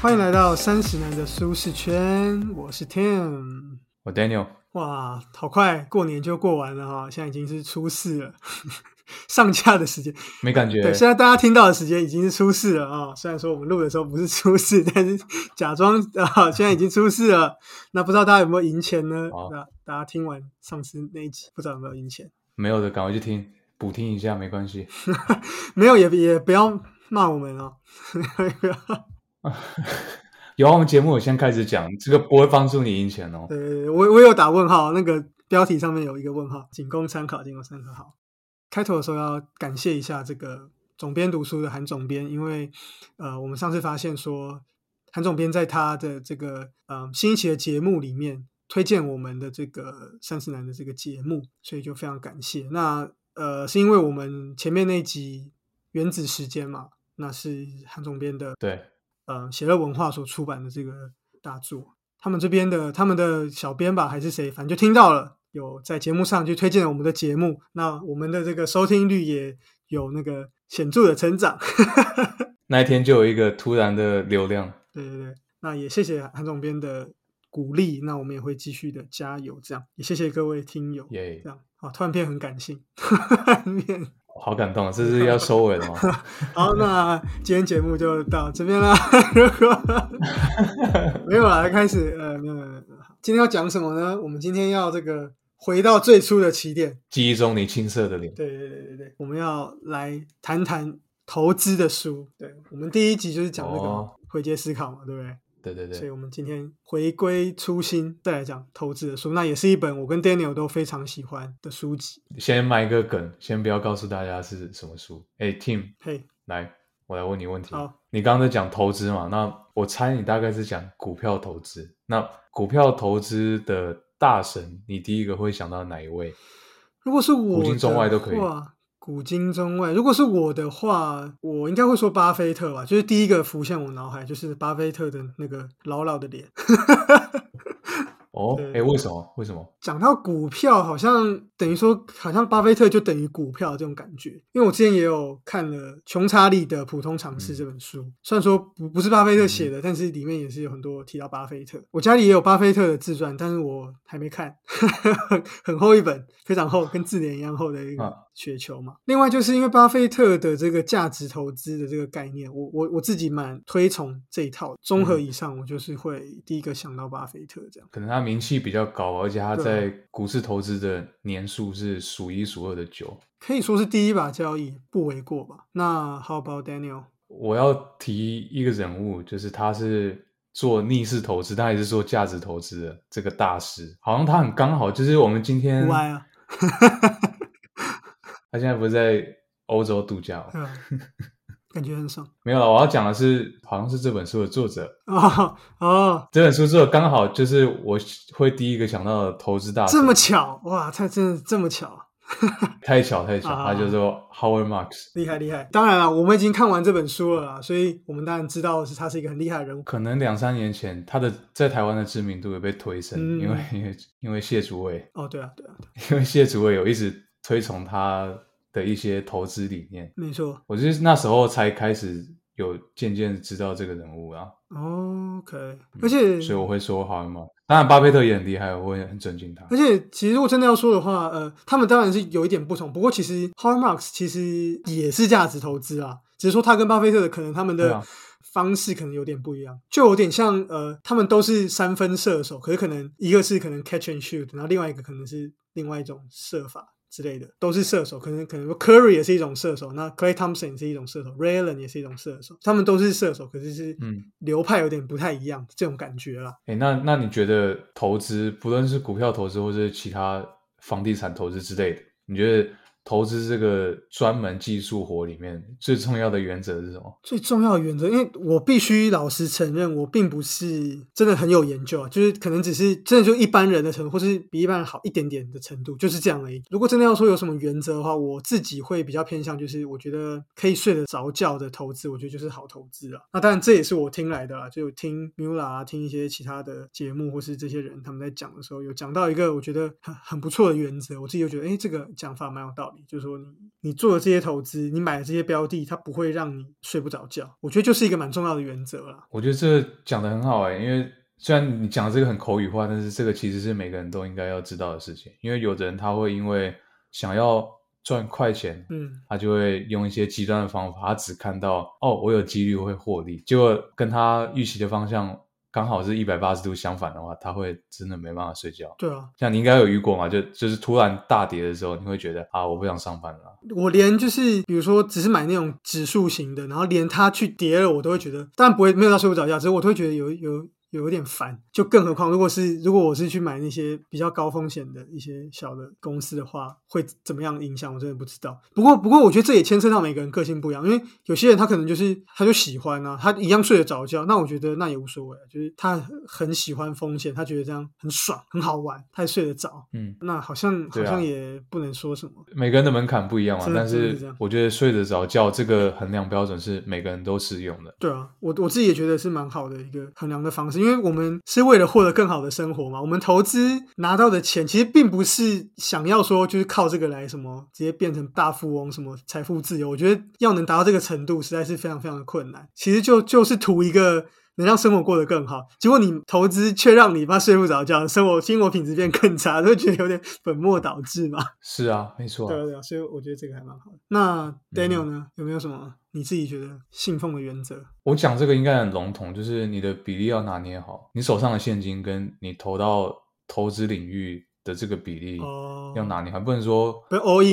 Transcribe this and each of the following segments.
欢迎来到三十男的舒适圈，我是 Tim。我 Daniel，哇，好快，过年就过完了哈，现在已经是初四了，上架的时间没感觉对，现在大家听到的时间已经是初四了啊。虽然说我们录的时候不是初四，但是假装啊，现在已经初四了。那不知道大家有没有赢钱呢？好那大家听完上次那一集，不知道有没有赢钱？没有的，赶快去听，补听一下没关系。没有也也不要骂我们哦。有啊我们节目我先开始讲，这个不会帮助你赢钱哦。对，我我有打问号，那个标题上面有一个问号，仅供参考，仅供参考。好，开头的时候要感谢一下这个总编读书的韩总编，因为呃，我们上次发现说韩总编在他的这个呃新一期的节目里面推荐我们的这个三十男的这个节目，所以就非常感谢。那呃，是因为我们前面那集原子时间嘛，那是韩总编的对，呃写乐文化所出版的这个大作，他们这边的他们的小编吧还是谁，反正就听到了，有在节目上就推荐了我们的节目，那我们的这个收听率也有那个显著的成长。那一天就有一个突然的流量，对对对，那也谢谢韩总编的鼓励，那我们也会继续的加油，这样也谢谢各位听友，耶这样。好，突然变很感性，变好感动，啊这是要收尾了吗？好，那今天节目就到这边啦。如果 没有啦，开始呃，没有没有没有。今天要讲什么呢？我们今天要这个回到最初的起点。记忆中你青涩的脸，对对对对对，我们要来谈谈投资的书。对我们第一集就是讲那个哦回接思考嘛，对不对？对对对，所以我们今天回归初心，再来讲投资的书。那也是一本我跟 Daniel 都非常喜欢的书籍。先埋一个梗，先不要告诉大家是什么书。哎，Tim，嘿，来，我来问你问题。好，你刚刚在讲投资嘛？那我猜你大概是讲股票投资。那股票投资的大神，你第一个会想到哪一位？如果是我古今中外都可以。古今中外，如果是我的话，我应该会说巴菲特吧，就是第一个浮现我脑海就是巴菲特的那个老老的脸。哦，哎，为什么？为什么？讲到股票，好像等于说，好像巴菲特就等于股票这种感觉。因为我之前也有看了《穷查理的普通常识》这本书，虽然说不不是巴菲特写的，但是里面也是有很多提到巴菲特。我家里也有巴菲特的自传，但是我还没看，很厚一本，非常厚，跟字典一样厚的一个啊雪球嘛。另外就是因为巴菲特的这个价值投资的这个概念，我我我自己蛮推崇这一套。综合以上，我就是会第一个想到巴菲特这样。可能他名气比较高，而且他在股市投资的年数是数一数二的久。可以说是第一把交易，不为过吧？那 How about Daniel？我要提一个人物，就是他是做逆势投资，他也是做价值投资的这个大师。好像他很刚好，就是我们今天啊，他现在不是在欧洲度假吗？感觉很爽没有了，我要讲的是，好像是这本书的作者。哦哦，这本书作者刚好就是我会第一个想到的投资大师。这么巧哇！他真的这么巧，太 巧太巧，啊他叫做 Howard Marks。厉害厉害！当然了，我们已经看完这本书了啦，所以我们当然知道是他是一个很厉害的人物。可能两三年前，他的在台湾的知名度也被推升，嗯因为因为因为谢祖伟，哦，对啊对啊，因为谢祖伟有一直推崇他的一些投资理念，没错。我就是那时候才开始有渐渐知道这个人物啊，OK，而且嗯所以我会说 Howard Marks。当然，巴菲特也很厉害，我会很尊敬他而。且，其实如果真的要说的话，呃，他们当然是有一点不同。不过，其实 Howard Marks 其实也是价值投资啊，只是说他跟巴菲特的可能他们的方式可能有点不一样，就有点像呃，他们都是三分射手，可是可能一个是可能 catch and shoot，然后另外一个可能是另外一种射法。之类的都是射手，可能可能说 Curry 也是一种射手，那 Clay Thompson 也是一种射手，Ray Allen 也是一种射手，他们都是射手，可是是嗯流派有点不太一样，这种感觉啦。哎，那那你觉得投资，不论是股票投资或者是其他房地产投资之类的，你觉得投资这个专门技术活里面最重要的原则是什么？最重要的原则，因为我必须老实承认，我并不是真的很有研究啊，就是可能只是真的就一般人的程度，或是比一般人好一点点的程度，就是这样而已。如果真的要说有什么原则的话，我自己会比较偏向，就是我觉得可以睡得着觉的投资，我觉得就是好投资啊。那当然这也是我听来的啦，就听 Mula 啊，听一些其他的节目，或是这些人他们在讲的时候，有讲到一个我觉得很很不错的原则，我自己就觉得，哎，这个讲法蛮有道理理，就是说你你做的这些投资，你买的这些标的，它不会让你睡不着觉。我觉得就是一个蛮重要的原则啦。我觉得这讲的很好哎，因为虽然你讲这个很口语化，但是这个其实是每个人都应该要知道的事情。因为有的人他会因为想要赚快钱，嗯，他就会用一些极端的方法，他只看到哦，我有几率会获利，结果跟他预期的方向。刚好是一百八十度相反的话，他会真的没办法睡觉。对啊，像你应该有遇过嘛？就就是突然大跌的时候，你会觉得啊，我不想上班了。我连就是比如说只是买那种指数型的，然后连它去跌了，我都会觉得，当然不会没有到睡不着觉，只是我都会觉得有有。有点烦，就更何况如果是如果我是去买那些比较高风险的一些小的公司的话，会怎么样影响？我真的不知道。不过不过，我觉得这也牵涉到每个人个性不一样，因为有些人他可能就是他就喜欢啊，他一样睡得着觉，那我觉得那也无所谓，就是他很喜欢风险，他觉得这样很爽很好玩，他也睡得着。嗯，那好像好像也不能说什么。每个人的门槛不一样嘛，但是我觉得睡得着觉这个衡量标准是每个人都适用的。对啊，我我自己也觉得是蛮好的一个衡量的方式，因为我们。是为了获得更好的生活嘛？我们投资拿到的钱，其实并不是想要说就是靠这个来什么直接变成大富翁，什么财富自由。我觉得要能达到这个程度，实在是非常非常的困难。其实就就是图一个。能让生活过得更好，结果你投资却让你妈睡不着觉，生活生活品质变更差，就觉得有点本末倒置嘛。是啊，没错。对对，所以我觉得这个还蛮好的。那 Daniel 呢，有没有什么你自己觉得信奉的原则？我讲这个应该很笼统，就是你的比例要拿捏好，你手上的现金跟你投到投资领域的这个比例要拿捏好，不能说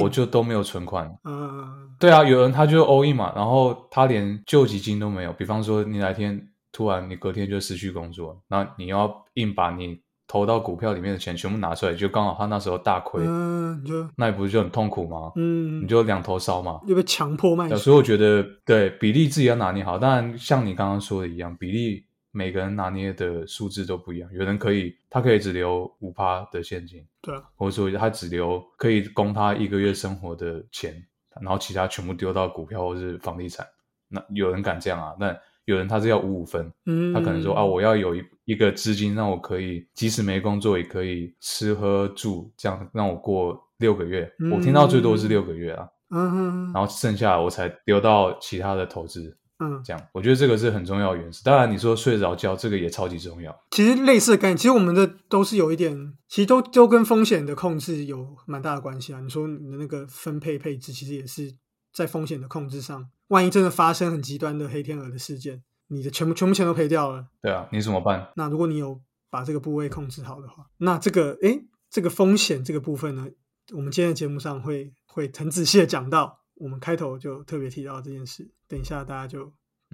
我就都没有存款。嗯，对啊，有人他就 all in 嘛，然后他连救济金都没有。比方说你哪天。突然，你隔天就失去工作，那你要硬把你投到股票里面的钱全部拿出来，就刚好他那时候大亏，嗯，就那你不是就很痛苦吗？嗯，你就两头烧嘛，又被强迫卖。所以我觉得，对比例自己要拿捏好。当然，像你刚刚说的一样，比例每个人拿捏的数字都不一样。有人可以，他可以只留五趴的现金，对，或者说他只留可以供他一个月生活的钱，然后其他全部丢到股票或是房地产。那有人敢这样啊？那有人他是要五五分，嗯，他可能说啊，我要有一一个资金让我可以即使没工作也可以吃喝住，这样让我过六个月。我听到最多是六个月啊，嗯，然后剩下我才丢到其他的投资，嗯，这样我觉得这个是很重要的原则。当然你说睡着觉这个也超级重要。其实类似的概念，其实我们的都是有一点，其实都都跟风险的控制有蛮大的关系啊。你说你的那个分配配置，其实也是在风险的控制上。万一真的发生很极端的黑天鹅的事件，你的全部全部钱都赔掉了。对啊，你怎么办？那如果你有把这个部位控制好的话，那这个诶，这个风险这个部分呢，我们今天的节目上会会很仔细的讲到。我们开头就特别提到这件事，等一下大家就。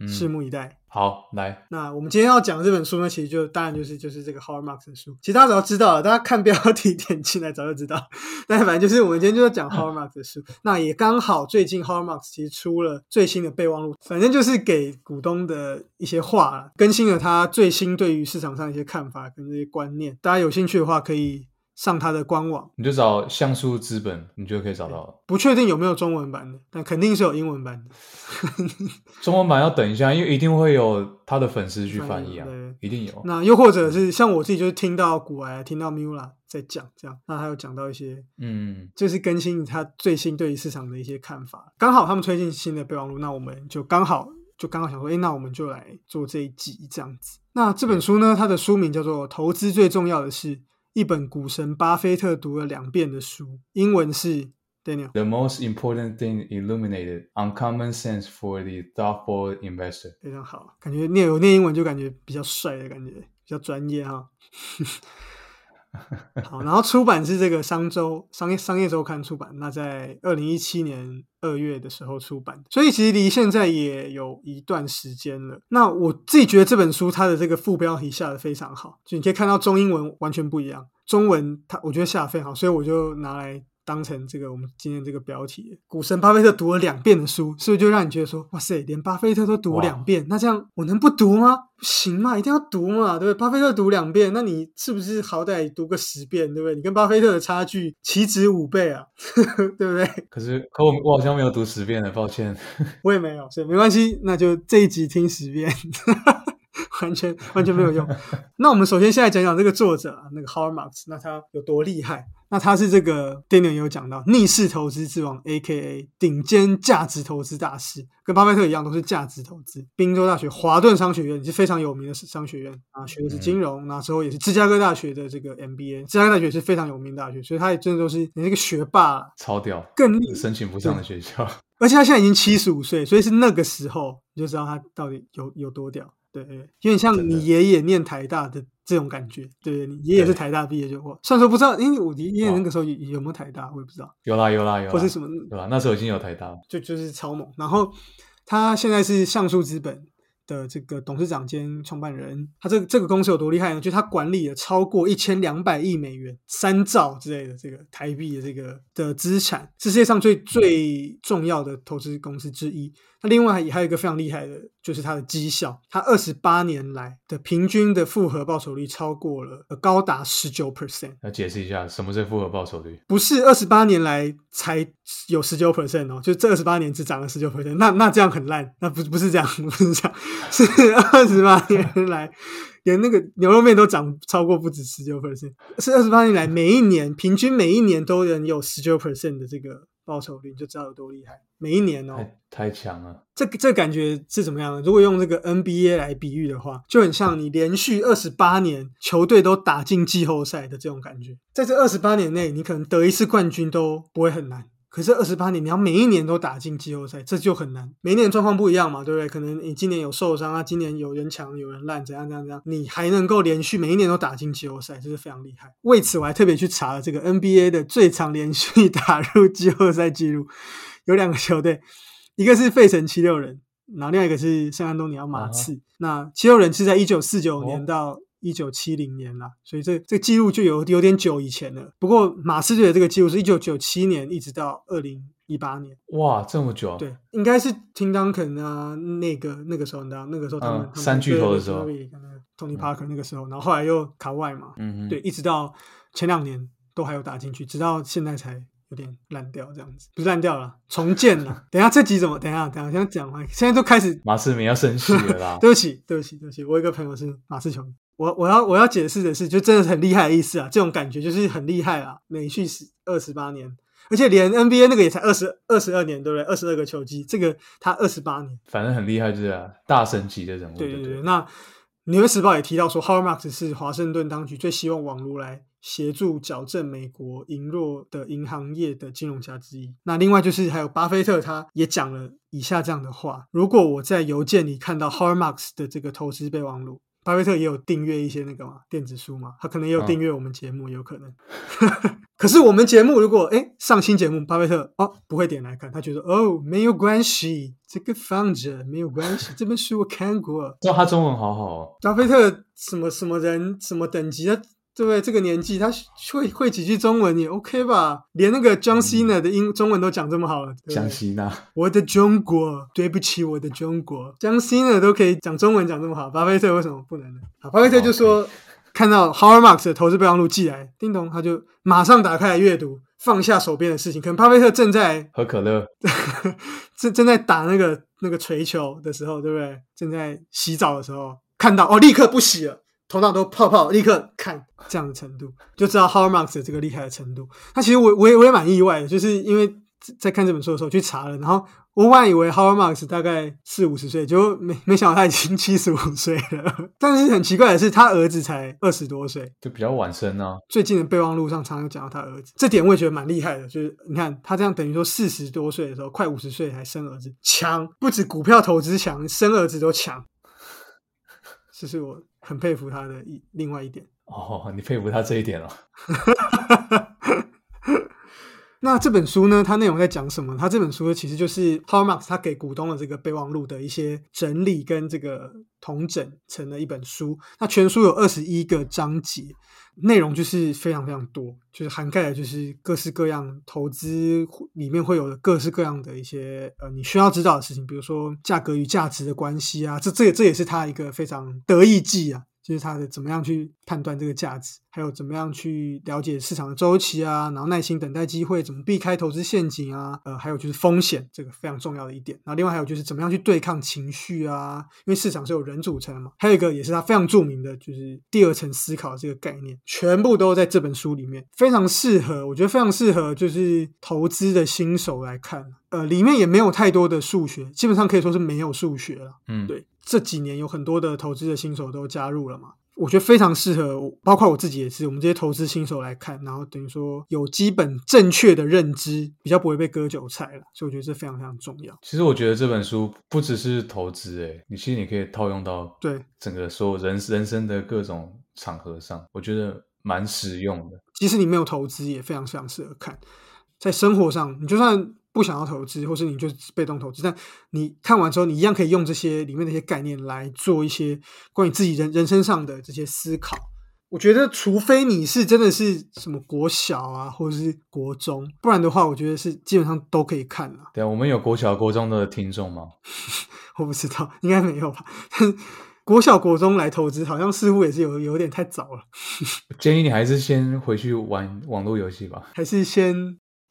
拭目以待。好，来，那我们今天要讲的这本书呢，其实就当然就是就是这个 Howard Marks 的书。其实大家早就知道了，大家看标题点进来 早就知道。但反正就是我们今天就要讲 Howard Marks 的书。那也刚好最近 Howard Marks 其实出了最新的备忘录，反正就是给股东的一些话，更新了他最新对于市场上一些看法跟这些观念。大家有兴趣的话，可以。上他的官网，你就找像素资本，你就可以找到了。不确定有没有中文版的，但肯定是有英文版的。中文版要等一下，因为一定会有他的粉丝去翻译啊，一定有。那又或者是像我自己，就是听到古埃、听到 Mula 在讲这样，那还有讲到一些，嗯，就是更新他最新对于市场的一些看法。刚好他们推进新的备忘录，那我们就刚好就刚好想说，哎，那我们就来做这一集这样子。那这本书呢，它的书名叫做《投资最重要的是》。一本股神巴菲特读了两遍的书，英文是 Daniel。The most important thing illuminated uncommon sense for the thoughtful investor。非常好，感觉念有念英文就感觉比较帅的感觉，比较专业哈。好，然后出版是这个商周商业商业周刊出版，那在二零一七年二月的时候出版，所以其实离现在也有一段时间了。那我自己觉得这本书它的这个副标题下的非常好，就你可以看到中英文完全不一样，中文它我觉得下的非常好，所以我就拿来。当成这个我们今天这个标题，股神巴菲特读了两遍的书，是不是就让你觉得说，哇塞，连巴菲特都读两遍，那这样我能不读吗？不行嘛，一定要读嘛，对不对？巴菲特读两遍，那你是不是好歹读个十遍，对不对？你跟巴菲特的差距岂止五倍啊，对不对？可是，可我我好像没有读十遍的，抱歉，我也没有，所以没关系，那就这一集听十遍。完全完全没有用。那我们首先现在讲讲这个作者啊，那个 Howard Marks，那他有多厉害？那他是这个电影有讲到逆势投资之王，A.K.A. 顶尖价值投资大师，跟巴菲特一样都是价值投资。宾州大学华顿商学院是非常有名的商学院啊，学的是金融，那时候也是芝加哥大学的这个 MBA。芝加哥大学是非常有名大学，所以他也真的都是你那个学霸，超屌，更厉申请不上的学校。而且他现在已经七十五岁，所以是那个时候你就知道他到底有有多屌。对，有点像你爷爷念台大的这种感觉。对，你爷爷是台大毕业就过，虽然说不知道，因为我爷爷那个时候有有没有台大，我也不知道。有啦有啦有啦，或是什么对吧？那时候已经有台大了，就就是超猛。然后他现在是橡树资本。的这个董事长兼创办人，他这这个公司有多厉害呢？就他管理了超过一千两百亿美元、三兆之类的这个台币的这个的资产，是世界上最最重要的投资公司之一。那另外也还有一个非常厉害的，就是它的绩效，它二十八年来的平均的复合报酬率超过了高达十九 percent。要解释一下什么是复合报酬率？不是二十八年来才有十九 percent 哦，就这二十八年只涨了十九 percent，那那这样很烂，那不不是这样，不是这样，是二十八年来连那个牛肉面都涨超过不止十九 percent，是二十八年来每一年平均每一年都能有十九 percent 的这个。报酬率就知道有多厉害，每一年哦，太强了。这这感觉是怎么样的？如果用这个 NBA 来比喻的话，就很像你连续二十八年球队都打进季后赛的这种感觉。在这二十八年内，你可能得一次冠军都不会很难。可是二十八年，你要每一年都打进季后赛，这就很难。每一年状况不一样嘛，对不对？可能你今年有受伤啊，今年有人强有人烂，怎样怎样怎样，你还能够连续每一年都打进季后赛，这是非常厉害。为此，我还特别去查了这个 NBA 的最长连续打入季后赛记录，有两个球队，一个是费城七六人，然后另外一个是圣安东尼奥马刺。那七六人是在一九四九年到。一九七零年啦，所以这这记录就有有点久以前了。不过马刺队的这个记录是一九九七年一直到二零一八年。哇，这么久！对，应该是听 Duncan 啊，那个那个时候，你知道，那个时候他们三巨头的时候，Tony Parker 那个时候，然后后来又卡外嘛，嗯对，一直到前两年都还有打进去，直到现在才有点烂掉这样子，不是烂掉了，重建了。等下这集怎么？等下等下先讲完，现在都开始马刺迷要生气了啦！对不起，对不起，对不起，我一个朋友是马刺球迷。我我要我要解释的是，就真的是很厉害的意思啊！这种感觉就是很厉害啊！连续十二十八年，而且连 NBA 那个也才二十二十二年，对不对？二十二个球季，这个他二十八年，反正很厉害，就是大神级的人物。对对对。那《纽约时报》也提到说，Howard Marks 是华盛顿当局最希望网络来协助矫正美国羸弱的银行业的金融家之一。那另外就是还有巴菲特，他也讲了以下这样的话：如果我在邮件里看到 Howard Marks 的这个投资备忘录。巴菲特也有订阅一些那个嘛电子书嘛，他可能也有订阅我们节目，有可能。可是我们节目如果哎上新节目，巴菲特哦不会点来看，他觉得哦没有关系，这个放着没有关系，这本书我看过。哇，他中文好好哦。巴菲特什么什么人什么等级的？对不对？这个年纪，他会会几句中文也 OK 吧？连那个 John Cena 的英中文都讲这么好了。江西呢？我的中国，对不起，我的中国。John Cena 都可以讲中文讲这么好，巴菲特为什么不能呢？好，巴菲特就说看到 Howard Marks 的投资备忘录寄来，叮咚，他就马上打开来阅读，放下手边的事情。可能巴菲特正在喝可乐，正正在打那个那个锤球的时候，对不对？正在洗澡的时候，看到哦，立刻不洗了。头脑都泡泡，立刻看这样的程度，就知道 Howard Marks 这个厉害的程度。那其实我我也我也蛮意外的，就是因为在看这本书的时候去查了，然后我本来以为 Howard Marks 大概四五十岁，结果没没想到他已经 七十五岁了。但是很奇怪的是，他儿子才二十多岁，就比较晚生啊。最近的备忘录上常常讲到他儿子，这点我也觉得蛮厉害的。就是你看他这样，等于说四十多岁的时候，快五十岁还生儿子，强不止股票投资强，生儿子都强。这是我。很佩服他的一另外一点 哦，你佩服他这一点哦。那这本书呢？它内容在讲什么？它这本书其实就是 Howard Marks 他给股东的这个备忘录的一些整理跟这个统整成了一本书。那全书有二十一个章节，内容就是非常非常多，就是涵盖的就是各式各样投资里面会有的各式各样的一些呃你需要知道的事情，比如说价格与价值的关系啊，这这这也是他一个非常得意技啊。就是他的怎么样去判断这个价值，还有怎么样去了解市场的周期啊，然后耐心等待机会，怎么避开投资陷阱啊，呃，还有就是风险，这个非常重要的一点。然后另外还有就是怎么样去对抗情绪啊，因为市场是有人组成的嘛。还有一个也是他非常著名的，就是第二层思考这个概念，全部都在这本书里面，非常适合，我觉得非常适合就是投资的新手来看。呃，里面也没有太多的数学，基本上可以说是没有数学了。嗯，对，这几年有很多的投资的新手都加入了嘛。我觉得非常适合，包括我自己也是。我们这些投资新手来看，然后等于说有基本正确的认知，比较不会被割韭菜了。所以我觉得这非常非常重要。其实我觉得这本书不只是投资，诶，你其实你可以套用到对整个所有人人生的各种场合上，我觉得蛮实用的。即使你没有投资，也非常非常适合看。在生活上，你就算。不想要投资，或是你就被动投资，但你看完之后，你一样可以用这些里面的一些概念来做一些关于自己人人生上的这些思考。我觉得，除非你是真的是什么国小啊，或者是国中，不然的话，我觉得是基本上都可以看了。对啊，我们有国小、国中的听众吗？我不知道，应该没有吧？国小、国中来投资，好像似乎也是有有点太早了。建议你还是先回去玩网络游戏吧，还是先。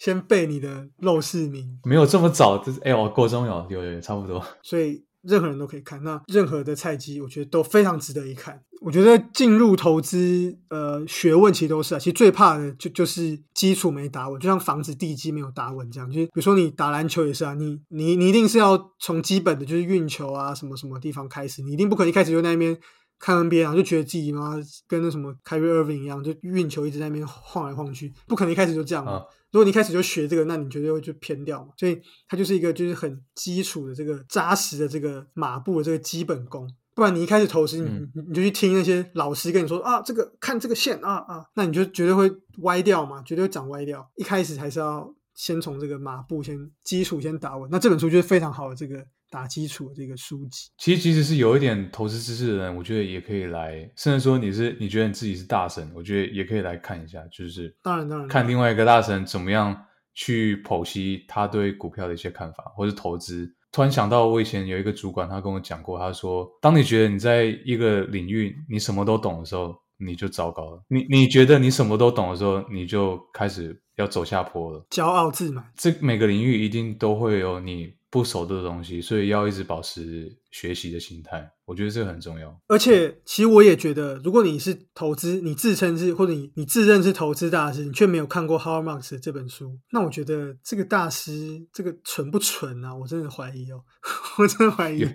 先背你的陋室铭，没有这么早，就是哎，我国中有有有差不多，所以任何人都可以看。那任何的菜鸡，我觉得都非常值得一看。我觉得进入投资，呃，学问其实都是啊，其实最怕的就就是基础没打稳，就像房子地基没有打稳这样。就是比如说你打篮球也是啊，你你你一定是要从基本的就是运球啊，什么什么地方开始，你一定不可能一开始就那边看 NBA 啊，就觉得自己妈跟那什么 Kyrie Irving 一样，就运球一直在那边晃来晃去，不可能一开始就这样。如果你一开始就学这个，那你绝对会就偏掉嘛。所以它就是一个就是很基础的这个扎实的这个马步的这个基本功。不然你一开始投资，你你就去听那些老师跟你说啊，这个看这个线啊啊，那你就绝对会歪掉嘛，绝对会长歪掉。一开始还是要先从这个马步先基础先打稳。那这本书就是非常好的这个。打基础的这个书籍，其实即使是有一点投资知识的人，我觉得也可以来。甚至说你是你觉得你自己是大神，我觉得也可以来看一下。就是当然当然看另外一个大神怎么样去剖析他对股票的一些看法，或是投资。突然想到，我以前有一个主管，他跟我讲过，他说：当你觉得你在一个领域你什么都懂的时候，你就糟糕了。你你觉得你什么都懂的时候，你就开始要走下坡了。骄傲自满，这每个领域一定都会有你。不熟的东西，所以要一直保持学习的心态，我觉得这个很重要。而且，其实我也觉得，如果你是投资，你自称是或者你你自认是投资大师，你却没有看过 Howard Marks 这本书，那我觉得这个大师这个纯不纯啊？我真的怀疑哦，我真的怀疑。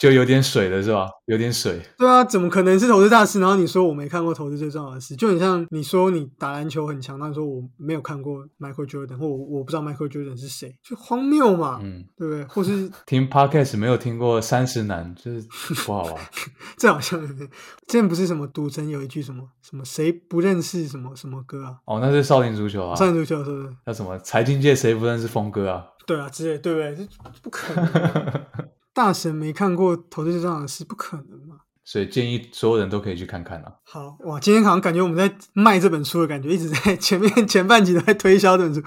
就有点水了是吧？有点水。对啊，怎么可能是投资大师？然后你说我没看过投资最重要的事，就很像你说你打篮球很强，但说我没有看过 Michael Jordan，或我我不知道 Michael Jordan 是谁，就荒谬嘛，嗯，对不对？或是听 Podcast 没有听过三十男，就是不好玩。这好像之前不是什么赌神有一句什么什么谁不认识什么什么歌啊？哦，那是少林足球啊，少林足球是不是？那什么财经界谁不认识峰哥啊？对啊，之类对不对？这不可能。大神没看过《投资这样的事，不可能嘛？所以建议所有人都可以去看看啊。好哇，今天好像感觉我们在卖这本书的感觉，一直在前面前半集都在推销这本书。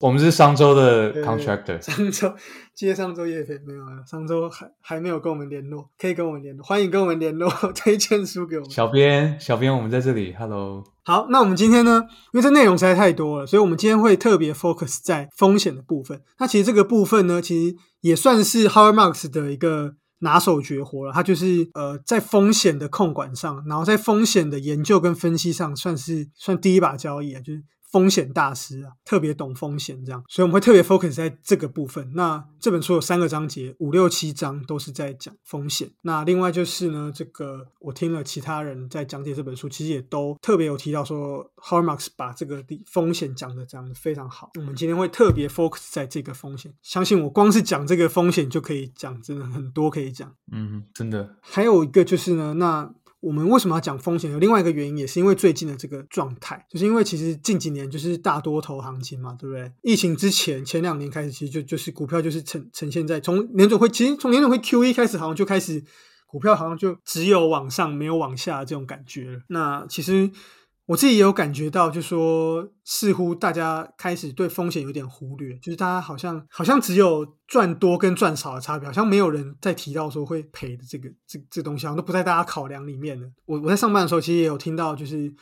我们是商周的 contractor，商周接上周叶片没有啊？商周还还没有跟我们联络，可以跟我们联络，欢迎跟我们联络，推荐书给我们。小编，小编，我们在这里，Hello。好，那我们今天呢？因为这内容实在太多了，所以我们今天会特别 focus 在风险的部分。那其实这个部分呢，其实也算是 Howard Marks 的一个拿手绝活了。他就是呃，在风险的控管上，然后在风险的研究跟分析上，算是算第一把交易啊，就是。风险大师啊，特别懂风险，这样，所以我们会特别 focus 在这个部分。那这本书有三个章节，五六七章都是在讲风险。那另外就是呢，这个我听了其他人在讲解这本书，其实也都特别有提到说 Marks 把这个风险讲的讲的非常好。我们今天会特别 focus 在这个风险，相信我，光是讲这个风险就可以讲，真的很多可以讲。嗯，真的。还有一个就是呢，那。我们为什么要讲风险？有另外一个原因，也是因为最近的这个状态，就是因为其实近几年就是大多头行情嘛，对不对？疫情之前前两年开始，其实就就是股票就是呈呈现在从年总会，其实从年总会 Q 一开始，好像就开始股票好像就只有往上没有往下这种感觉。那其实。我自己也有感觉到，就说似乎大家开始对风险有点忽略，就是大家好像好像只有赚多跟赚少的差别，好像没有人再提到说会赔的这个这这东西，好像都不在大家考量里面的。我我在上班的时候，其实也有听到，就是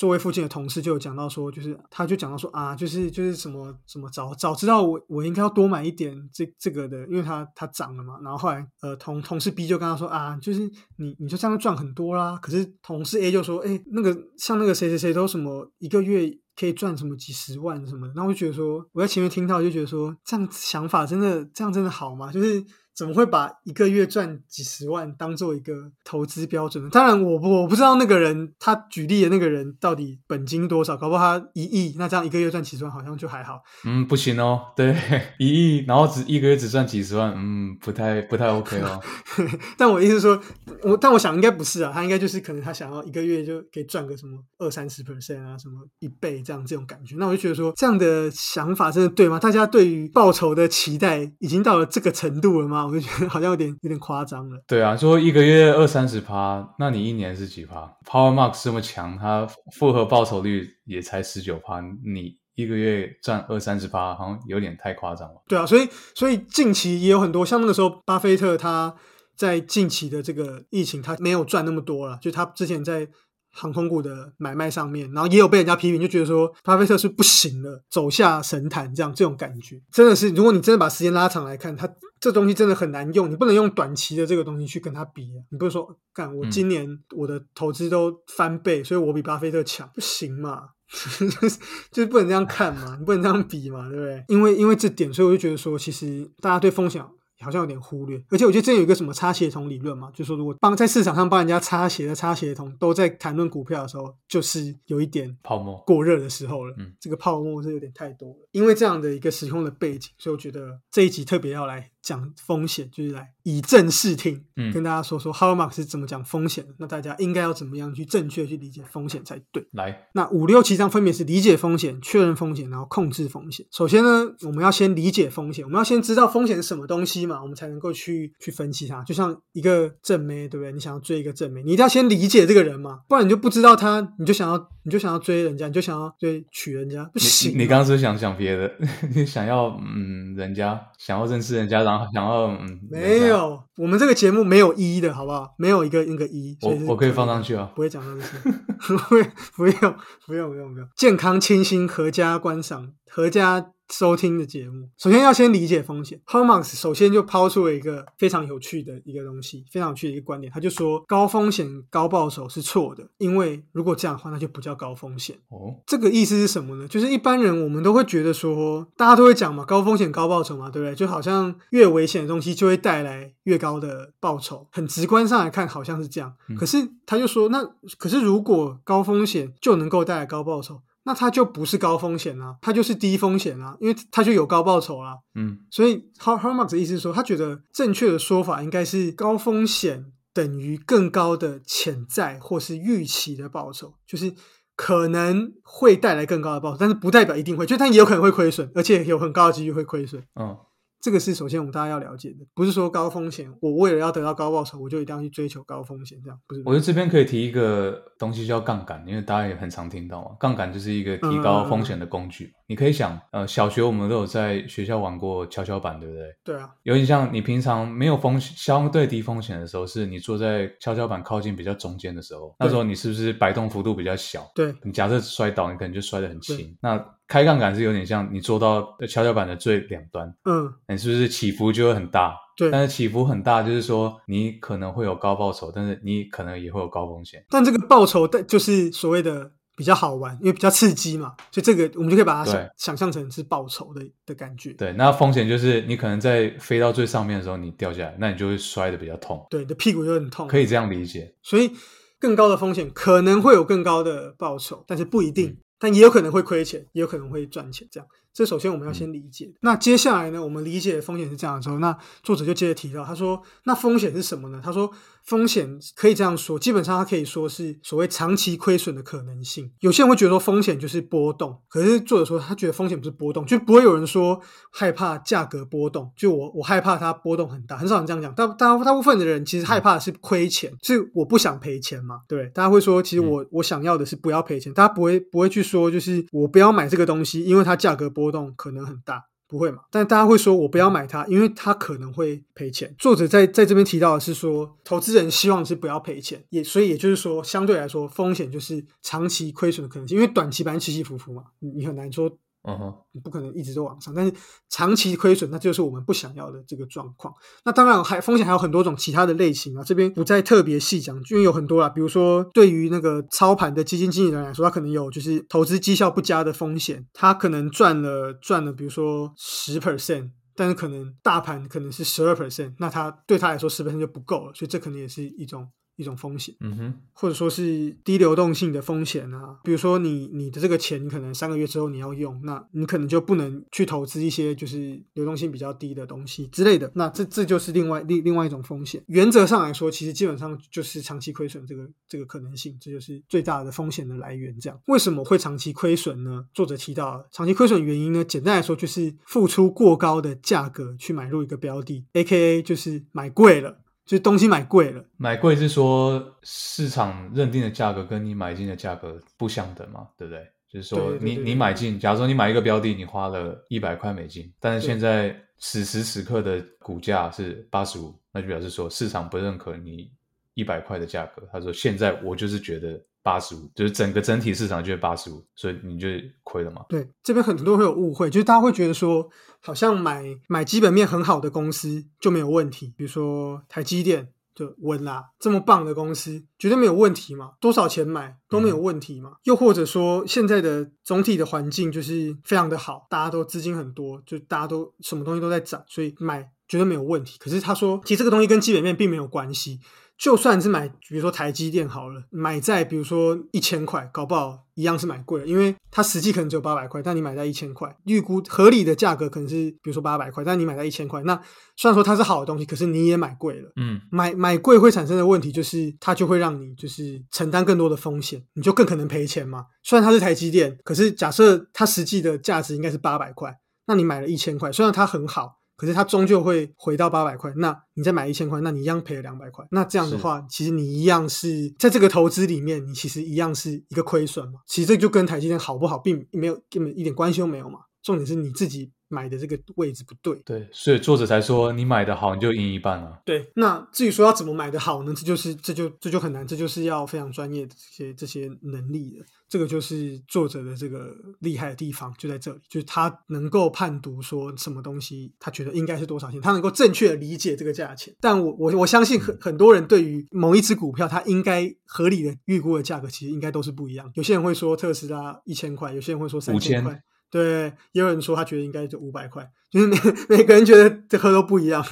作为附近的同事就有讲到说，就是他就讲到说啊，就是就是什么什么早早知道我我应该要多买一点这这个的，因为它它涨了嘛。然后后来呃同同事 B 就跟他说啊，就是你你就这样赚很多啦。可是同事 A 就说，哎，那个像那个谁谁谁都什么一个月可以赚什么几十万什么的，然后我就觉得说我在前面听到就觉得说这样想法真的这样真的好吗？就是。怎么会把一个月赚几十万当做一个投资标准呢？当然，我不我不知道那个人他举例的那个人到底本金多少，搞不好他一亿，那这样一个月赚几十万好像就还好。嗯，不行哦，对，一亿，然后只一个月只赚几十万，嗯，不太不太 OK 哦。但我意思说，我但我想应该不是啊，他应该就是可能他想要一个月就可以赚个什么二三十 percent 啊，什么一倍这样这种感觉。那我就觉得说，这样的想法真的对吗？大家对于报酬的期待已经到了这个程度了吗？我就觉得好像有点有点夸张了。对啊，说一个月二三十趴，那你一年是几趴？Power Max 这么强，它复合报酬率也才十九趴，你一个月赚二三十趴，好像有点太夸张了。对啊，所以所以近期也有很多，像那个时候巴菲特他在近期的这个疫情，他没有赚那么多了，就他之前在。航空股的买卖上面，然后也有被人家批评，就觉得说巴菲特是不行了，走下神坛这样这种感觉，真的是，如果你真的把时间拉长来看，他这东西真的很难用，你不能用短期的这个东西去跟他比啊，你不是说干我今年我的投资都翻倍，所以我比巴菲特强，不行嘛，就是不能这样看嘛，你不能这样比嘛，对不对？因为因为这点，所以我就觉得说，其实大家对风险。好像有点忽略，而且我觉得之前有一个什么擦鞋童理论嘛，就说如果帮在市场上帮人家擦鞋的擦鞋童都在谈论股票的时候，就是有一点泡沫过热的时候了。嗯，这个泡沫是有点太多了。因为这样的一个时空的背景，所以我觉得这一集特别要来。讲风险就是来以正视听，嗯，跟大家说说 Howard Marks 是怎么讲风险的。那大家应该要怎么样去正确去理解风险才对？来，那五六七章分别是理解风险、确认风险，然后控制风险。首先呢，我们要先理解风险，我们要先知道风险是什么东西嘛，我们才能够去去分析它。就像一个正妹，对不对？你想要追一个正妹，你一定要先理解这个人嘛，不然你就不知道他，你就想要你就想要追人家，你就想要追娶人家，不行。你刚刚是想想别的？你想要嗯，人家想要认识人家，然后。想要嗯，没有，我们这个节目没有一的好不好？没有一个那个一，我我可以放上去啊，不会讲到这些，不会，不用，不用，不用，不用，健康、清新、合家观赏、合家。收听的节目，首先要先理解风险。Hermax 首先就抛出了一个非常有趣的一个东西，非常有趣的一个观点。他就说，高风险高报酬是错的，因为如果这样的话，那就不叫高风险。哦，这个意思是什么呢？就是一般人我们都会觉得说，大家都会讲嘛，高风险高报酬嘛，对不对？就好像越危险的东西就会带来越高的报酬，很直观上来看好像是这样。可是他就说，那可是如果高风险就能够带来高报酬？那它就不是高风险啊，它就是低风险啊，因为它就有高报酬啦。嗯，所以 Har Harmax 的意思是说，他觉得正确的说法应该是高风险等于更高的潜在或是预期的报酬，就是可能会带来更高的报酬，但是不代表一定会，就但也有可能会亏损，而且有很高的几率会亏损。嗯。这个是首先我们大家要了解的，不是说高风险，我为了要得到高报酬，我就一定要去追求高风险，这样不是？我觉得这边可以提一个东西叫杠杆，因为大家也很常听到嘛，杠杆就是一个提高风险的工具。你可以想，呃，小学我们都有在学校玩过跷跷板，对不对？对啊。有点像你平常没有风险、相对低风险的时候，是你坐在跷跷板靠近比较中间的时候，那时候你是不是摆动幅度比较小？对。你假设摔倒，你可能就摔得很轻。那开杠杆是有点像你坐到跷跷板的最两端，嗯，你是不是起伏就会很大？对，但是起伏很大，就是说你可能会有高报酬，但是你可能也会有高风险。但这个报酬的就是所谓的比较好玩，因为比较刺激嘛，所以这个我们就可以把它想想象成是报酬的的感觉。对，那风险就是你可能在飞到最上面的时候你掉下来，那你就会摔的比较痛。对，你的屁股就很痛。可以这样理解。所以更高的风险可能会有更高的报酬，但是不一定。但也有可能会亏钱，也有可能会赚钱，这样。这首先我们要先理解。那接下来呢，我们理解风险是这样的时候，那作者就接着提到，他说：“那风险是什么呢？”他说。风险可以这样说，基本上它可以说是所谓长期亏损的可能性。有些人会觉得说风险就是波动，可是作者说他觉得风险不是波动，就不会有人说害怕价格波动。就我我害怕它波动很大，很少人这样讲。大大大部分的人其实害怕的是亏钱，是我不想赔钱嘛？对，大家会说其实我我想要的是不要赔钱，大家不会不会去说就是我不要买这个东西，因为它价格波波动可能很大。不会嘛？但大家会说我不要买它，因为它可能会赔钱。作者在在这边提到的是说，投资人希望是不要赔钱，也所以也就是说，相对来说风险就是长期亏损的可能性，因为短期盘起起伏伏嘛，你很难说。嗯哼，你不可能一直都往上，但是长期亏损，那就是我们不想要的这个状况。那当然还风险还有很多种其他的类型啊，这边不再特别细讲，因为有很多啦。比如说，对于那个操盘的基金经理人来说，他可能有就是投资绩效不佳的风险，他可能赚了赚了，比如说十 percent，但是可能大盘可能是十二 percent，那他对他来说十 percent 就不够了，所以这可能也是一种。一种风险，嗯哼，或者说是低流动性的风险啊，比如说你你的这个钱，你可能三个月之后你要用，那你可能就不能去投资一些就是流动性比较低的东西之类的，那这这就是另外另另外一种风险。原则上来说，其实基本上就是长期亏损这个这个可能性，这就是最大的风险的来源。这样为什么会长期亏损呢？作者提到，长期亏损原因呢，简单来说就是付出过高的价格去买入一个标的，A K A 就是买贵了。就东西买贵了，买贵是说市场认定的价格跟你买进的价格不相等嘛，对不对？就是说你你买进，假如说你买一个标的，你花了一百块美金，但是现在此时此刻的股价是八十五，那就表示说市场不认可你一百块的价格。他说现在我就是觉得。八十五，就是整个整体市场就是八十五，所以你就亏了嘛？对，这边很多会有误会，就是大家会觉得说，好像买买基本面很好的公司就没有问题，比如说台积电就稳啦，这么棒的公司绝对没有问题嘛？多少钱买都没有问题嘛？又或者说现在的总体的环境就是非常的好，大家都资金很多，就大家都什么东西都在涨，所以买绝对没有问题。可是他说，其实这个东西跟基本面并没有关系。就算是买，比如说台积电好了，买在比如说一千块，搞不好一样是买贵了，因为它实际可能只有八百块，但你买在一千块，预估合理的价格可能是比如说八百块，但你买在一千块，那虽然说它是好的东西，可是你也买贵了。嗯，买买贵会产生的问题就是，它就会让你就是承担更多的风险，你就更可能赔钱嘛。虽然它是台积电，可是假设它实际的价值应该是八百块，那你买了一千块，虽然它很好。可是它终究会回到八百块，那你再买一千块，那你一样赔了两百块。那这样的话，其实你一样是在这个投资里面，你其实一样是一个亏损嘛。其实这就跟台积电好不好，并没有根本一点关系都没有嘛。重点是你自己。买的这个位置不对，对，所以作者才说你买的好，你就赢一半了。对，那至于说要怎么买的好呢？这就是这就这就很难，这就是要非常专业的这些这些能力的。这个就是作者的这个厉害的地方，就在这里，就是他能够判读说什么东西，他觉得应该是多少钱，他能够正确的理解这个价钱。但我我我相信很很多人对于某一只股票，他应该合理的预估的价格，其实应该都是不一样。有些人会说特斯拉一千块，有些人会说三千块。对，也有人说他觉得应该就五百块，就是每 每个人觉得这喝都不一样，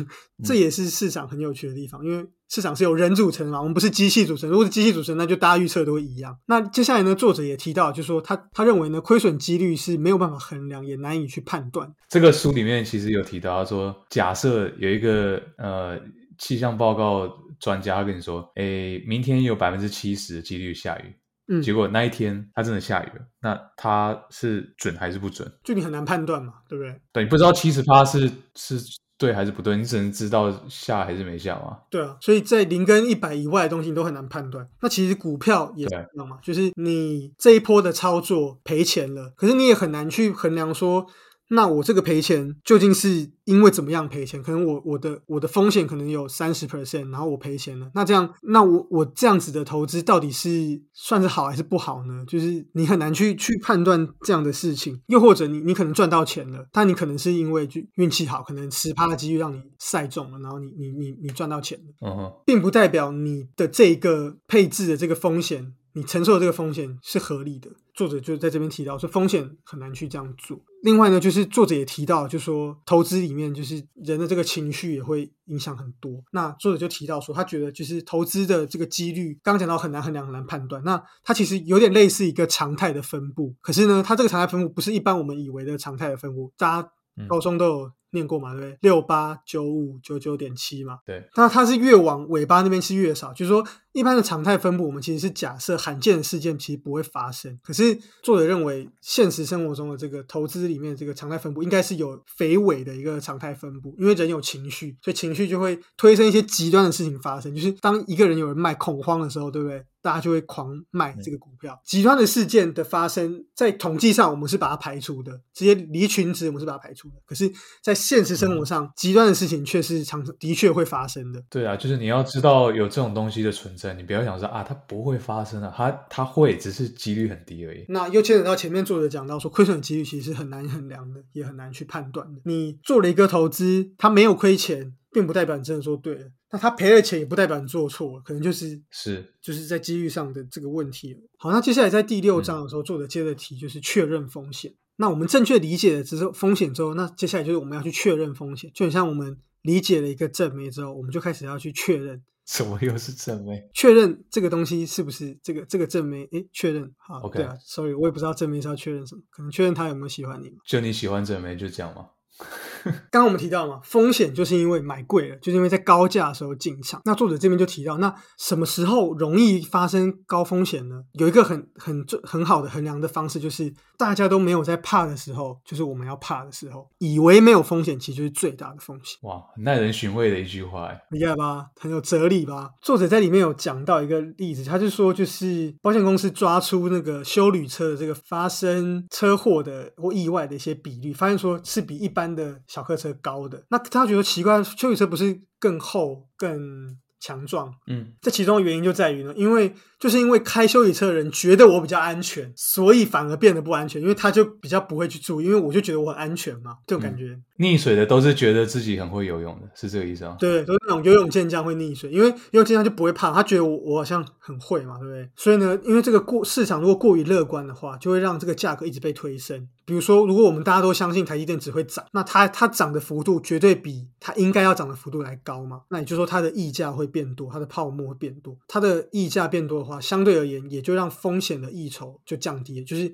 这也是市场很有趣的地方，因为市场是由人组成嘛，我们不是机器组成。如果是机器组成，那就大家预测都会一样。那接下来呢，作者也提到，就说他他认为呢，亏损几率是没有办法衡量，也难以去判断。这个书里面其实有提到，他说假设有一个呃气象报告专家跟你说，诶，明天有百分之七十的几率下雨。嗯，结果那一天它真的下雨了，那它是准还是不准？就你很难判断嘛，对不对？对，你不知道七十趴是是对还是不对，你只能知道下还是没下嘛。对啊，所以在零跟一百以外的东西你都很难判断。那其实股票也一样嘛，就是你这一波的操作赔钱了，可是你也很难去衡量说。那我这个赔钱究竟是因为怎么样赔钱？可能我我的我的风险可能有三十 percent，然后我赔钱了。那这样，那我我这样子的投资到底是算是好还是不好呢？就是你很难去去判断这样的事情。又或者你你可能赚到钱了，但你可能是因为就运气好，可能十趴的机遇让你赛中了，然后你你你你赚到钱了，嗯并不代表你的这个配置的这个风险。你承受的这个风险是合理的，作者就在这边提到说风险很难去这样做。另外呢，就是作者也提到，就说投资里面就是人的这个情绪也会影响很多。那作者就提到说，他觉得就是投资的这个几率，刚刚讲到很难衡量、很难判断。那它其实有点类似一个常态的分布，可是呢，它这个常态分布不是一般我们以为的常态的分布。大家高中都有念过嘛，对不对？六八九五九九点七嘛，对，那它是越往尾巴那边是越少，就是说一般的常态分布，我们其实是假设罕见的事件其实不会发生。可是作者认为，现实生活中的这个投资里面这个常态分布应该是有肥尾的一个常态分布，因为人有情绪，所以情绪就会推升一些极端的事情发生。就是当一个人有人卖恐慌的时候，对不对？大家就会狂卖这个股票。极端的事件的发生，在统计上我们是把它排除的，这些离群值我们是把它排除的。可是，在现实生活上，极端的事情却是常的确会发生的。对啊，就是你要知道有这种东西的存在，你不要想说啊，它不会发生啊，它它会，只是几率很低而已。那又牵扯到前面作者讲到说，亏损的几率其实是很难衡量的，也很难去判断的。你做了一个投资，它没有亏钱。并不代表你真的说对了，那他赔了钱也不代表你做错了，可能就是是就是在机遇上的这个问题。好，那接下来在第六章的时候，作者接着提就是确认风险。那我们正确理解了之后风险之后，那接下来就是我们要去确认风险，就很像我们理解了一个正妹之后，我们就开始要去确认，什么又是正妹？确认这个东西是不是这个这个正妹？诶，确认好，OK。对啊，Sorry，我也不知道正妹是要确认什么，可能确认他有没有喜欢你嘛？就你喜欢正妹就这样吗？刚刚我们提到嘛，风险就是因为买贵了，就是因为在高价的时候进场。那作者这边就提到，那什么时候容易发生高风险呢？有一个很很很好的衡量的方式，就是大家都没有在怕的时候，就是我们要怕的时候。以为没有风险，其实就是最大的风险。哇，很耐人寻味的一句话，厉害吧？很有哲理吧？作者在里面有讲到一个例子，他就说，就是保险公司抓出那个修旅车的这个发生车祸的或意外的一些比率，发现说是比一般的小客车高的。那他觉得奇怪，修理车不是更厚、更强壮？嗯，这其中的原因就在于呢，因为就是因为开修理车的人觉得我比较安全，所以反而变得不安全，因为他就比较不会去注意，因为我就觉得我很安全嘛，这种感觉。溺水的都是觉得自己很会游泳的，是这个意思啊？对，都是那种游泳健将会溺水，因为游泳健将就不会怕，他觉得我我好像很会嘛，对不对？所以呢，因为这个过市场如果过于乐观的话，就会让这个价格一直被推升。比如说，如果我们大家都相信台积电只会涨，那它它涨的幅度绝对比它应该要涨的幅度来高嘛？那也就是说，它的溢价会变多，它的泡沫会变多。它的溢价变多的话，相对而言也就让风险的溢酬就降低，就是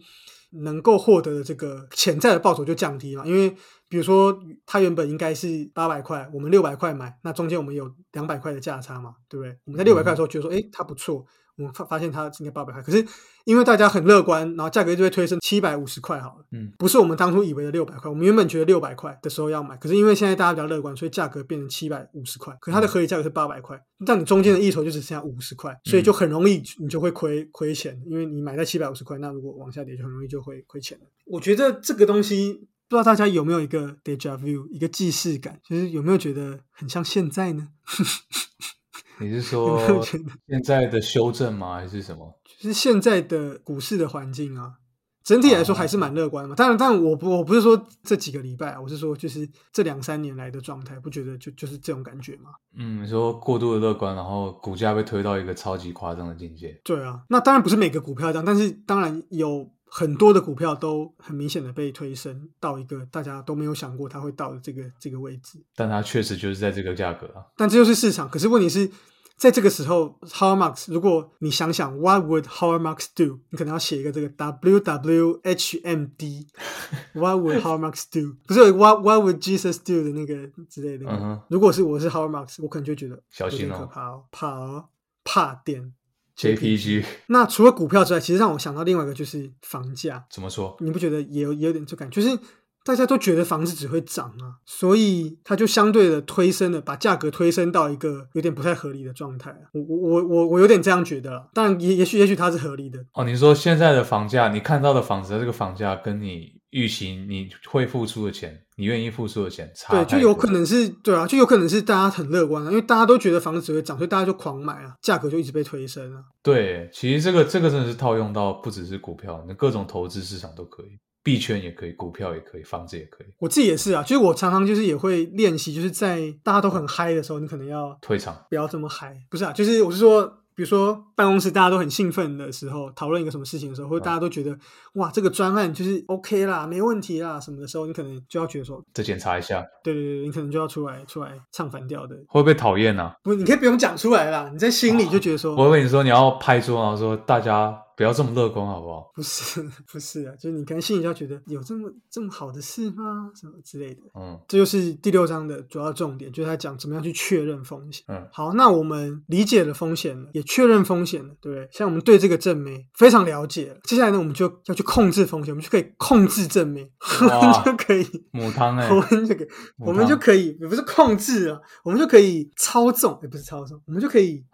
能够获得的这个潜在的报酬就降低了，因为。比如说，它原本应该是八百块，我们六百块买，那中间我们有两百块的价差嘛，对不对？我们在六百块的时候觉得说，哎，它不错，我们发发现它应该八百块，可是因为大家很乐观，然后价格就会推升七百五十块好了，嗯，不是我们当初以为的六百块，我们原本觉得六百块的时候要买，可是因为现在大家比较乐观，所以价格变成七百五十块，可它的合理价格是八百块，但你中间的一筹就只剩下五十块，所以就很容易你就会亏亏钱，因为你买在七百五十块，那如果往下跌就很容易就会亏钱了。我觉得这个东西。不知道大家有没有一个 deja vu，一个既视感，就是有没有觉得很像现在呢？你是说 现在的修正吗？还是什么？就是现在的股市的环境啊，整体来说还是蛮乐观的嘛。当然，但我不我不是说这几个礼拜，我是说就是这两三年来的状态，不觉得就就是这种感觉吗？嗯，你说过度的乐观，然后股价被推到一个超级夸张的境界。对啊，那当然不是每个股票这样，但是当然有。很多的股票都很明显的被推升到一个大家都没有想过它会到的这个这个位置，但它确实就是在这个价格啊。但这就是市场。可是问题是在这个时候，Howard Marks，如果你想想 What would Howard Marks do？你可能要写一个这个 W W H M D。What would Howard Marks do？不是 What What would Jesus do 的那个之类的。如果是我是 Howard Marks，我可能就觉得小心哦，怕哦，怕哦，怕点。JPG，那除了股票之外，其实让我想到另外一个就是房价。怎么说？你不觉得也有也有点这感觉？就是大家都觉得房子只会涨啊，所以它就相对的推升了，把价格推升到一个有点不太合理的状态啊。我我我我我有点这样觉得，当然也也许也许它是合理的。哦，你说现在的房价，你看到的房子，这个房价跟你预期你会付出的钱。你愿意付出的钱差对，就有可能是对啊，就有可能是大家很乐观啊，因为大家都觉得房子只会涨，所以大家就狂买啊，价格就一直被推升啊。对，其实这个这个真的是套用到不只是股票，那各种投资市场都可以，币圈也可以，股票也可以，房子也可以。我自己也是啊，就是我常常就是也会练习，就是在大家都很嗨的时候，你可能要退场，不要这么嗨。不是啊，就是我是说。比如说办公室大家都很兴奋的时候，讨论一个什么事情的时候，或者大家都觉得哇这个专案就是 OK 啦，没问题啦什么的时候，你可能就要觉得说再检查一下。对对对，你可能就要出来出来唱反调的。会不会讨厌呢？不，你可以不用讲出来啦，你在心里就觉得说。我跟你说，你要拍桌，然后说大家不要这么乐观好不好？不是 不是啊，就是你可能心里就要觉得有这么这么好的事吗？什么之类的。嗯这就是第六章的主要重点，就是他讲怎么样去确认风险。嗯好，那我们理解了风险了，也确认风险了，对不对？像我们对这个正妹非常了解了，接下来呢，我们就要去控制风险，我们就可以控制正妹，我们就可以，母汤哎、我们就可以，我们就可以，也不是控制啊，我们就可以操纵，也不是操纵，我们就可以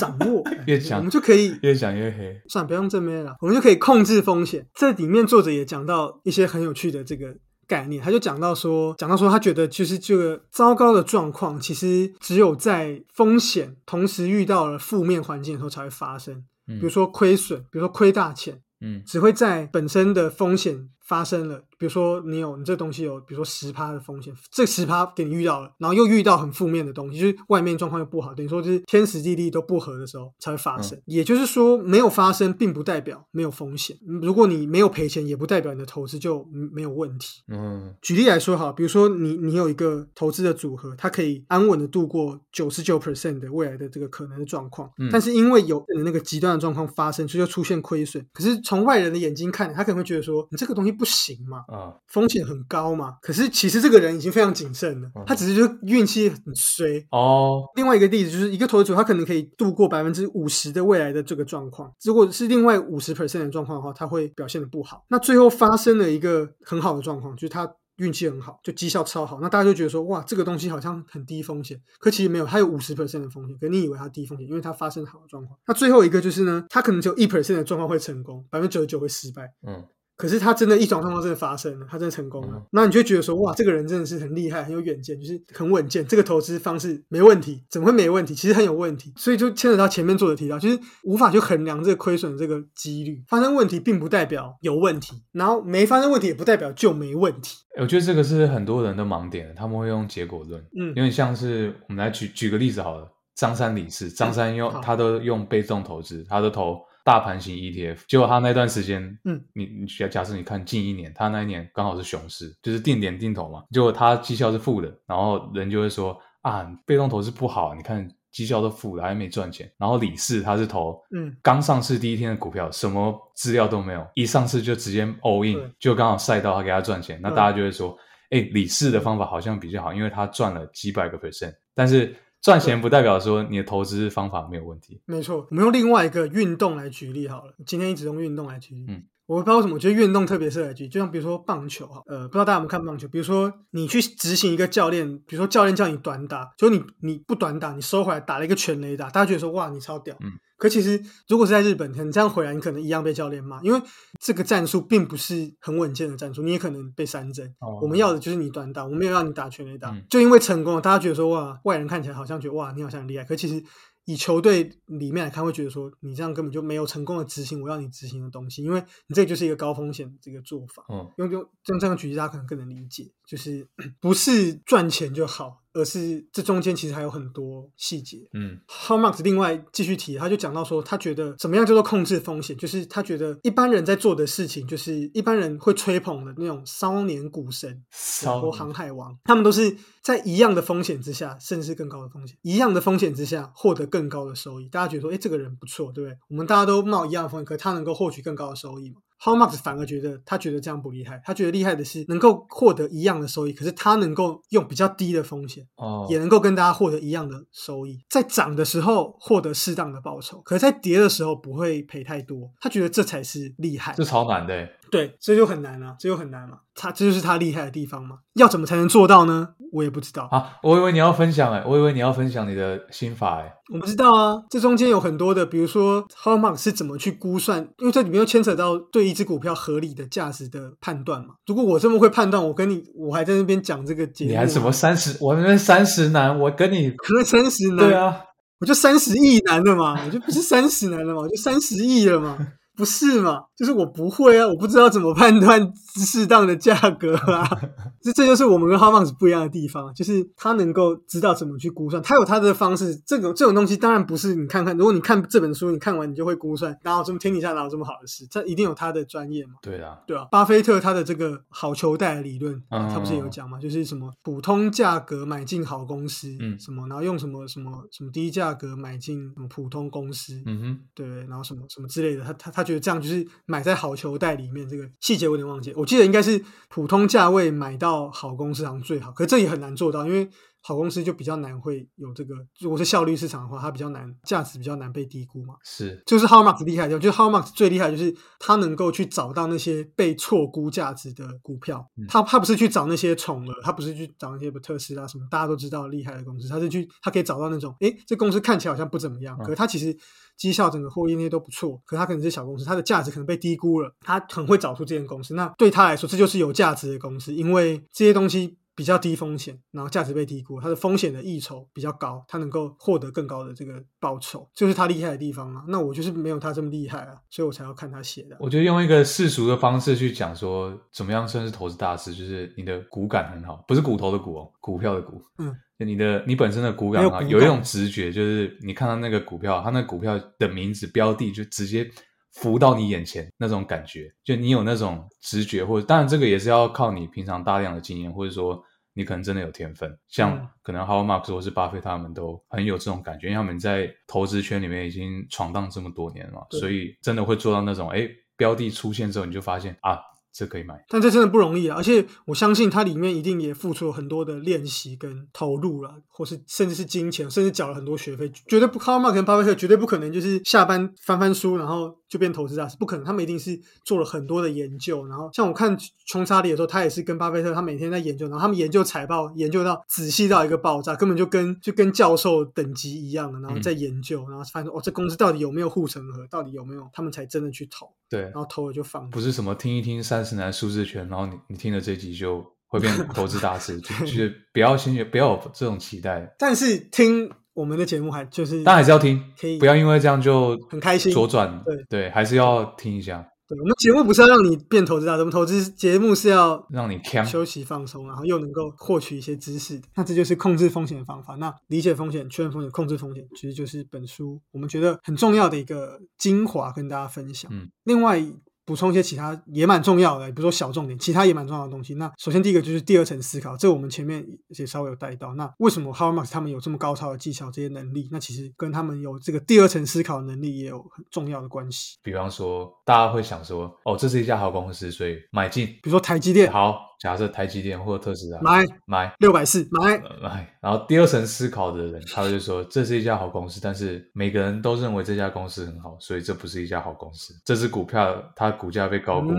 掌握，越讲我们就可以越讲越黑。算了，不用正面了，我们就可以控制风险。这里面作者也讲到一些很有趣的这个概念，他就讲到说，讲到说他觉得就是这个糟糕的状况，其实只有在风险同时遇到了负面环境的时候才会发生。嗯比如说亏损，比如说亏大钱，嗯只会在本身的风险发生了，比如说你有你这东西有，比如说十趴的风险，这十趴给你遇到了，然后又遇到很负面的东西，就是外面状况又不好，等于说就是天时地利都不合的时候才会发生。也就是说，没有发生并不代表没有风险。如果你没有赔钱，也不代表你的投资就没有问题。嗯举例来说，哈，比如说你你有一个投资的组合，它可以安稳的度过九十九 percent 的未来的这个可能的状况，嗯但是因为有那个极端的状况发生，所以就出现亏损。可是从外人的眼睛看，他可能会觉得说，你这个东西不行嘛，啊风险很高嘛。可是其实这个人已经非常谨慎了嗯，他只是就运气很衰。哦另外一个例子就是一个投资者，他可能可以度过百分之五十的未来的这个状况，如果是另外五十 percent 的状况的话，他会表现的不好。那最后发生了一个很好的状况，就是他运气很好，就绩效超好，那大家就觉得说，哇，这个东西好像很低风险，可其实没有，它有五十 percent 的风险，可你以为它低风险，因为它发生好的状况。那最后一个就是呢，它可能只有一 percent 的状况会成功，百分之九十九会失败。嗯可是他真的一种状况真的发生了，他真的成功了。嗯，那、你就会觉得说，哇，这个人真的是很厉害，很有远见，就是很稳健，这个投资方式没问题，怎么会没问题？其实很有问题，所以就牵扯到前面作者提到，就是无法去衡量这个亏损的这个几率，发生问题并不代表有问题，然后没发生问题也不代表就没问题。我觉得这个是很多人的盲点，他们会用结果论，嗯。有点像是我们来举举个例子好了，张三李四，张三用、好。他都用被动投资，他都投大盘型 ETF，结果他那段时间，嗯，你你假假设你看近一年，他那一年刚好是熊市，就是定点定投嘛，结果他绩效是负的，然后人就会说啊，被动投资不好，你看绩效都负了，还没赚钱。然后李四他是投嗯。刚上市第一天的股票，什么资料都没有，一上市就直接 all in，就刚好赛道他给他赚钱，那嗯大家就会说，哎、李四的方法好像比较好，因为他赚了几百个 percent，但是赚钱不代表说你的投资方法没有问题。没错，我们用另外一个运动来举例好了。今天一直用运动来举例。嗯我不知道为什么，我觉得运动特别适合举，就像比如说棒球哈，呃，不知道大家有没有看棒球？比如说你去执行一个教练，比如说教练叫你短打，就你你不短打，你收回来打了一个全垒打，大家觉得说哇你超屌，嗯。可其实如果是在日本，你这样回来，你可能一样被教练骂，因为这个战术并不是很稳健的战术，你也可能被三振。哦我们要的就是你短打，我没有让你打全垒打。嗯就因为成功了，大家觉得说哇，外人看起来好像觉得哇，你好像很厉害，可其实以球队里面来看，会觉得说你这样根本就没有成功的执行我要你执行的东西，因为你这个就是一个高风险的这个做法。嗯用用用这样举例，大家可能更能理解，就是 不是赚钱就好，而是这中间其实还有很多细节。嗯 h o w Marks 另外继续提，他就讲到说，他觉得怎么样叫做控制风险，就是他觉得一般人在做的事情，就是一般人会吹捧的那种少年股神骚或航海王，他们都是在一样的风险之下，甚至是更高的风险，一样的风险之下获得更高的收益。大家觉得说，哎，这个人不错，对不对？我们大家都冒一样的风险，可他能够获取更高的收益嘛 w Marks 反而觉得，他觉得这样不厉害，他觉得厉害的是能够获得一样的收益，可是他能够用比较低的风险，哦也能够跟大家获得一样的收益，在涨的时候获得适当的报酬，可是在跌的时候不会赔太多。他觉得这才是厉害这，超难的欸，对，这就很难啊，这就很难嘛。他这就是他厉害的地方嘛。要怎么才能做到呢？我也不知道。啊！我以为你要分享哎，我以为你要分享你的心法哎。我不知道啊，这中间有很多的，比如说 How Mark 是怎么去估算，因为这里面又牵扯到对一只股票合理的价值的判断嘛。如果我这么会判断，我跟你我还在那边讲这个节目，你还什么三十？我那边三十男，我跟你 可能三十男，对啊，我就三十亿男了嘛，我就不是三十男了嘛，我就三十亿了嘛，不是嘛？就是我不会啊，我不知道怎么判断 适当的价格啊。这这就是我们跟哈曼斯不一样的地方，就是他能够知道怎么去估算，他有他的方式。这种这种东西当然不是你看看，如果你看这本书，你看完你就会估算，哪有这么天底下哪有这么好的事？这一定有他的专业嘛。对啊，对啊，巴菲特他的这个好球带的理论，嗯他不是有讲嘛？就是什么普通价格买进好公司，嗯什么，然后用什么什么什么低价格买进什么普通公司，嗯哼，对，然后什么什么之类的，他他他觉得这样就是买在好球袋里面。这个细节我有点忘记，我记得应该是普通价位买到好公司好像最好，可这也很难做到，因为。好公司就比较难会有这个，如果是效率市场的话，它比较难，价值比较难被低估嘛。是，就是 Howmark 厉害的就是 Howmark 最厉害就是它能够去找到那些被错估价值的股票。它它不是去找那些宠儿，它不是去找那些特斯拉什么大家都知道厉害的公司，它是去它可以找到那种，诶，这公司看起来好像不怎么样，可是它其实绩效整个获利那些都不错，可它可能是小公司，它的价值可能被低估了。它很会找出这间公司，那对他来说这就是有价值的公司，因为这些东西。比较低风险，然后价值被低估，它的风险的溢酬比较高，它能够获得更高的这个报酬，就是它厉害的地方嘛。那我就是没有它这么厉害啊，所以我才要看他写的。我觉得用一个世俗的方式去讲说，怎么样算是投资大师，就是你的骨感很好，不是骨头的骨哦，股票的股。嗯，你的你本身的股感啊，有一种直觉，就是你看到那个股票，它那股票的名字标的就直接。浮到你眼前那种感觉，就你有那种直觉，或者当然这个也是要靠你平常大量的经验，或者说你可能真的有天分。像可能 Howard Marks 或是巴菲特他们都很有这种感觉，因为他们在投资圈里面已经闯荡这么多年了，所以真的会做到那种，哎，标的出现之后你就发现啊。这可以买，但这真的不容易啊！而且我相信它里面一定也付出了很多的练习跟投入了，或是甚至是金钱，甚至缴了很多学费。绝对不，卡尔马跟巴菲特绝对不可能就是下班翻翻书，然后就变投资大师，不可能。他们一定是做了很多的研究。然后像我看穷查理的时候，他也是跟巴菲特，他每天在研究，然后他们研究财报，研究到仔细到一个爆炸，根本就跟就跟教授等级一样的，然后在研究，然后发现哦，这公司到底有没有护城河，到底有没有，他们才真的去投。对，然后投了就放，不是什么听一听三十男数字圈，然后你你听了这集就会变投资大师，就是不要先不要有这种期待。但是听我们的节目还就是，但还是要听，可以不要因为这样就很开心左转。对对，还是要听一下。对我们节目不是要让你变投资大，我们投资节目是要让你休息放松，然后又能够获取一些知识。那这就是控制风险的方法。那理解风险、确认风险、控制风险，其实就是本书我们觉得很重要的一个精华，跟大家分享。嗯，另外。补充一些其他也蛮重要的，比如说小重点，其他也蛮重要的东西。那首先第一个就是第二层思考，这我们前面也稍微有带到。那为什么 Marks 他们有这么高超的技巧、这些能力？那其实跟他们有这个第二层思考能力也有很重要的关系。比方说，大家会想说，哦，这是一家好公司，所以买进。比如说台积电，好。假设台积电或者特斯拉买买六百四买买，然后第二层思考的人，他就说这是一家好公司，但是每个人都认为这家公司很好，所以这不是一家好公司。这只股票它股价被高估，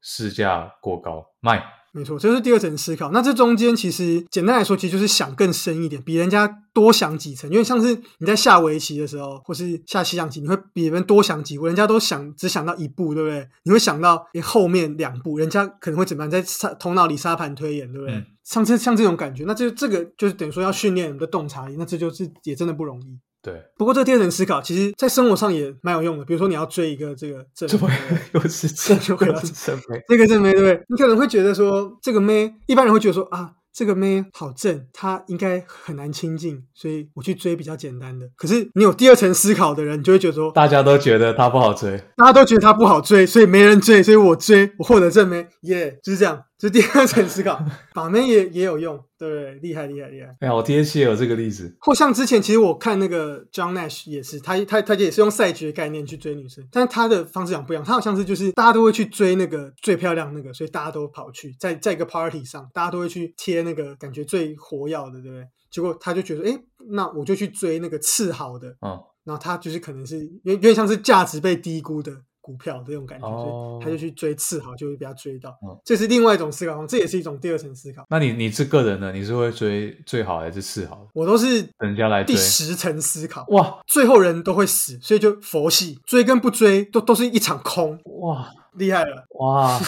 市价过高，卖。没错，这是第二层思考。那这中间其实简单来说，其实就是想更深一点，比人家多想几层。因为像是你在下围棋的时候，或是下西洋棋，你会比别人多想几步。人家都想只想到一步，对不对？你会想到后面两步，人家可能会怎么样在头脑里沙盘推演，对不对？像这像这种感觉，那这这个就是等于说要训练你的洞察力，那这就是也真的不容易。对，不过这个第二层思考，其实在生活上也蛮有用的。比如说你要追一个这个正妹，又是正妹，正妹，这个正妹，对不对？你可能会觉得说，这个妹，一般人会觉得说啊。这个妹好正，她应该很难亲近，所以我去追比较简单的。可是你有第二层思考的人，你就会觉得说，大家都觉得她不好追，大家都觉得她不好追，所以没人追，所以我追，我获得正妹，耶，就是这样，就第二层思考，把妹也也有用，对，厉害厉害厉害。哎呀，我贴切有这个例子。或像之前，其实我看那个 John Nash 也是，他他他也是用赛局的概念去追女生，但他的方式讲不一样，他好像是就是大家都会去追那个最漂亮那个，所以大家都跑去在在一个 party 上，大家都会去贴那个感觉最。最活跃的，对不对？结果他就觉得，哎，那我就去追那个次好的，嗯，然后他就是可能是有有点像是价值被低估的股票这种感觉，所以他就去追次好，就会被他追到。这是另外一种思考方，这也是一种第二层思考。那你你是个人呢？你是会追最好还是次好？我都是人家来第十层思考。哇，最后人都会死，所以就佛系追跟不追都都是一场空。哇，厉害了！哇，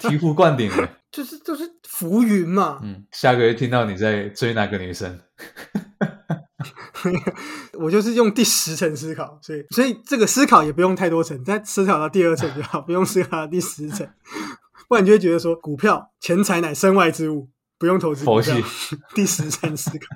醍醐灌顶了。就是就是浮云嘛。嗯，下个月听到你在追哪个女生，我就是用第十层思考，所以所以这个思考也不用太多层，再思考到第二层就好，不用思考到第十层，不然你就会觉得说股票钱财乃身外之物，不用投资。佛系第十层思考，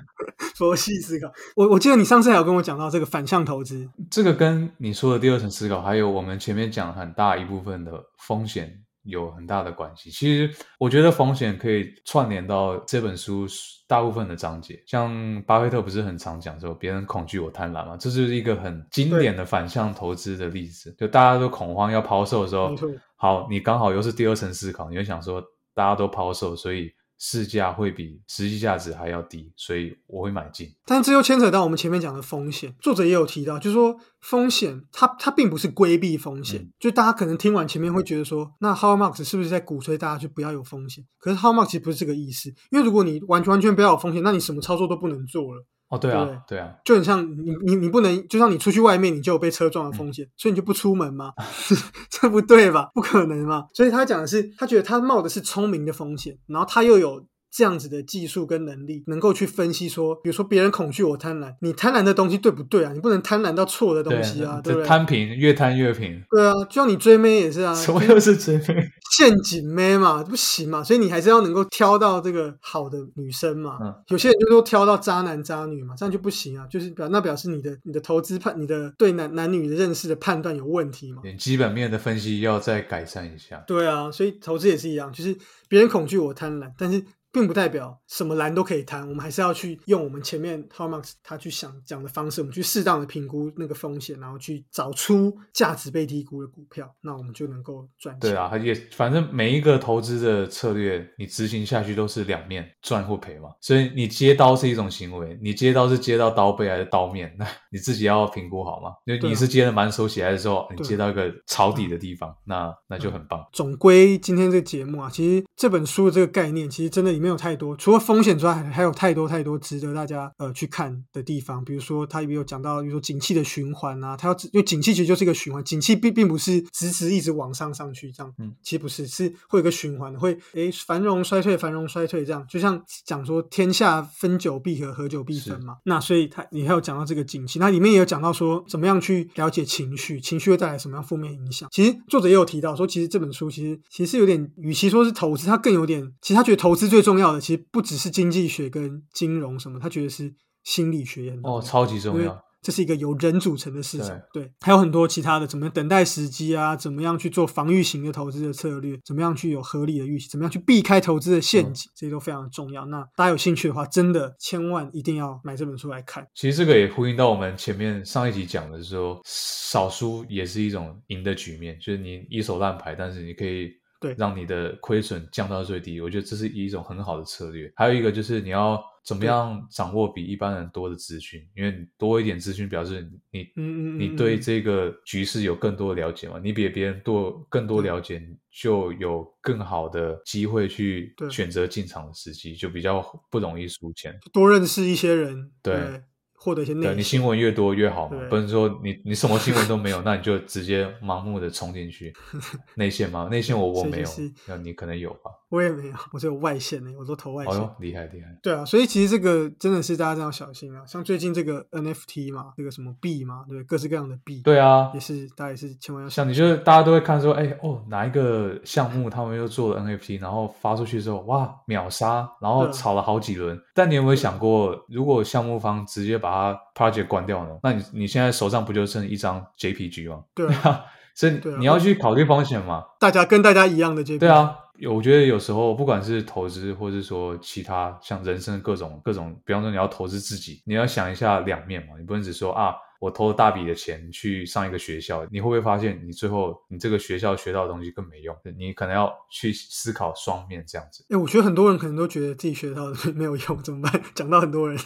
佛系思考。我我记得你上次还有跟我讲到这个反向投资，这个跟你说的第二层思考，还有我们前面讲很大一部分的风险。有很大的关系。其实我觉得风险可以串联到这本书大部分的章节，像巴菲特不是很常讲说别人恐惧我贪婪嘛，这就是一个很经典的反向投资的例子。就大家都恐慌要抛售的时候，好，你刚好又是第二层思考，你会想说大家都抛售，所以。市价会比实际价值还要低，所以我会买进。但这又牵扯到我们前面讲的风险。作者也有提到，就是说风险，它它并不是规避风险。就大家可能听完前面会觉得说，那 How Marks 是不是在鼓吹大家就不要有风险？可是 How 实不是这个意思。因为如果你完全完全不要有风险，那你什么操作都不能做了。哦，对啊，对啊，就很像你你你不能，就像你出去外面，你就有被车撞的风险，所以你就不出门吗？这不对吧？不可能嘛。所以他讲的是，他觉得他冒的是聪明的风险，然后他又有。这样子的技术跟能力，能够去分析说，比如说别人恐惧，我贪婪，你贪婪的东西对不对啊？你不能贪婪到错的东西啊，对不对？贪平越贪越平。对啊，就像你追妹也是啊，什么又是追妹？陷阱妹嘛，不行嘛，所以你还是要能够挑到这个好的女生嘛。嗯，有些人就说挑到渣男渣女嘛，这样就不行啊，就是表那表示你的你的投资判，你的对男男女的认识的判断有问题嘛。基本面的分析要再改善一下。对啊，所以投资也是一样，就是别人恐惧我贪婪，但是。并不代表什么蓝都可以贪，我们还是要去用我们前面 h o w Max 他去想讲的方式，我们去适当的评估那个风险，然后去找出价值被低估的股票，那我们就能够赚钱。对啊，也反正每一个投资的策略，你执行下去都是两面赚或赔嘛。所以你接刀是一种行为，你接刀是接到刀背还是刀面，那你自己要评估好吗。因为你是接的满手血，还是说你接到一个抄底的地方，那那就很棒。总归今天这个节目啊，其实这本书的这个概念，其实真的。没有太多，除了风险之外，还还有太多太多值得大家呃去看的地方。比如说，他也有讲到，比如说景气的循环啊，他要因为景气其实就是一个循环，景气并并不是直直一直往上上去这样，嗯，其实不是，是会有个循环的，会诶繁荣衰退，繁荣衰退这样，就像讲说天下分久必合，合久必分嘛。那所以他你还有讲到这个景气，那里面也有讲到说怎么样去了解情绪，情绪会带来什么样负面影响。其实作者也有提到说，其实这本书其实其实有点，与其说是投资，它更有点，其实他觉得投资最。重要的其实不只是经济学跟金融什么，他觉得是心理学也很哦，超级重要。这是一个由人组成的市场，对，还有很多其他的，怎么等待时机啊，怎么样去做防御型的投资的策略，怎么样去有合理的预期，怎么样去避开投资的陷阱，这些都非常的重要。那大家有兴趣的话，真的千万一定要买这本书来看。其实这个也呼应到我们前面上一集讲的时候，少输也是一种赢的局面，就是你一手烂牌，但是你可以。对，让你的亏损降到最低，我觉得这是一种很好的策略。还有一个就是你要怎么样掌握比一般人多的资讯，因为你多一点资讯表示你，嗯嗯，你对这个局势有更多的了解嘛。你比别人多更多了解，就有更好的机会去选择进场的时机，就比较不容易输钱。多认识一些人，对。获得一些内，你新闻越多越好嘛，不能说你你什么新闻都没有，那你就直接盲目的冲进去 内线吗？内线我我没有，那你可能有吧。我也没有，我只有外线呢，我都投外线。哦，厉害厉害。对啊，所以其实这个真的是大家要小心啊。像最近这个 NFT 嘛，这个什么币嘛，对，各式各样的币。对啊，也是大家也是千万要像你就是大家都会看说，哎哦，哪一个项目他们又做了 NFT，然后发出去之后，哇，秒杀，然后炒了好几轮。但你有没有想过，如果项目方直接把它 project 关掉呢？那你你现在手上不就剩一张 JPG 吗？对啊，所以你要去考虑风险嘛。大家跟大家一样的 JPG。对啊。有，我觉得有时候不管是投资，或者说其他像人生各种各种，比方说你要投资自己，你要想一下两面嘛，你不能只说啊，我投了大笔的钱去上一个学校，你会不会发现你最后你这个学校学到的东西更没用？你可能要去思考双面这样子。哎，我觉得很多人可能都觉得自己学到的 没有用，怎么办？讲到很多人，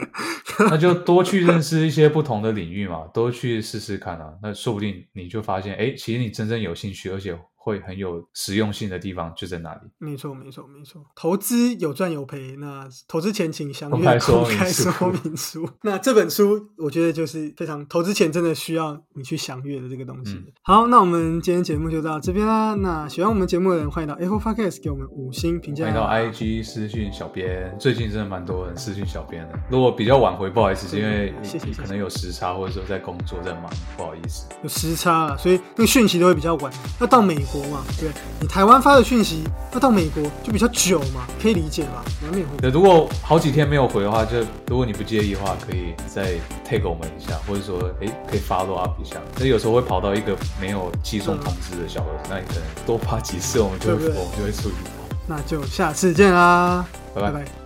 那就多去认识一些不同的领域嘛，多去试试看啊，那说不定你就发现，哎，其实你真正有兴趣，而且。会很有实用性的地方就在那里。没错，没错，没错。投资有赚有赔，那投资前请详阅公开说明书。那这本书我觉得就是非常投资前真的需要你去详阅的这个东西。好，那我们今天节目就到这边啦。那喜欢我们节目的人，欢迎到 Apple Podcast 给我们五星评价。欢迎到 IG 私讯小编，最近真的蛮多人私讯小编的。如果比较晚回，不好意思，因为可能有时差，或者说在工作在忙，不好意思。有时差，所以那个讯息都会比较晚。那到美。国嘛，对？你台湾发的讯息要到美国就比较久嘛，可以理解吧？难免会对，如果好几天没有回的话，就如果你不介意的话，可以再 take 我们一下，或者说，哎，可以 follow up 一下。那有时候会跑到一个没有寄送通知的小盒子，那你可能多发几次，我们就我们就会处理它。那就下次见啦，拜拜拜拜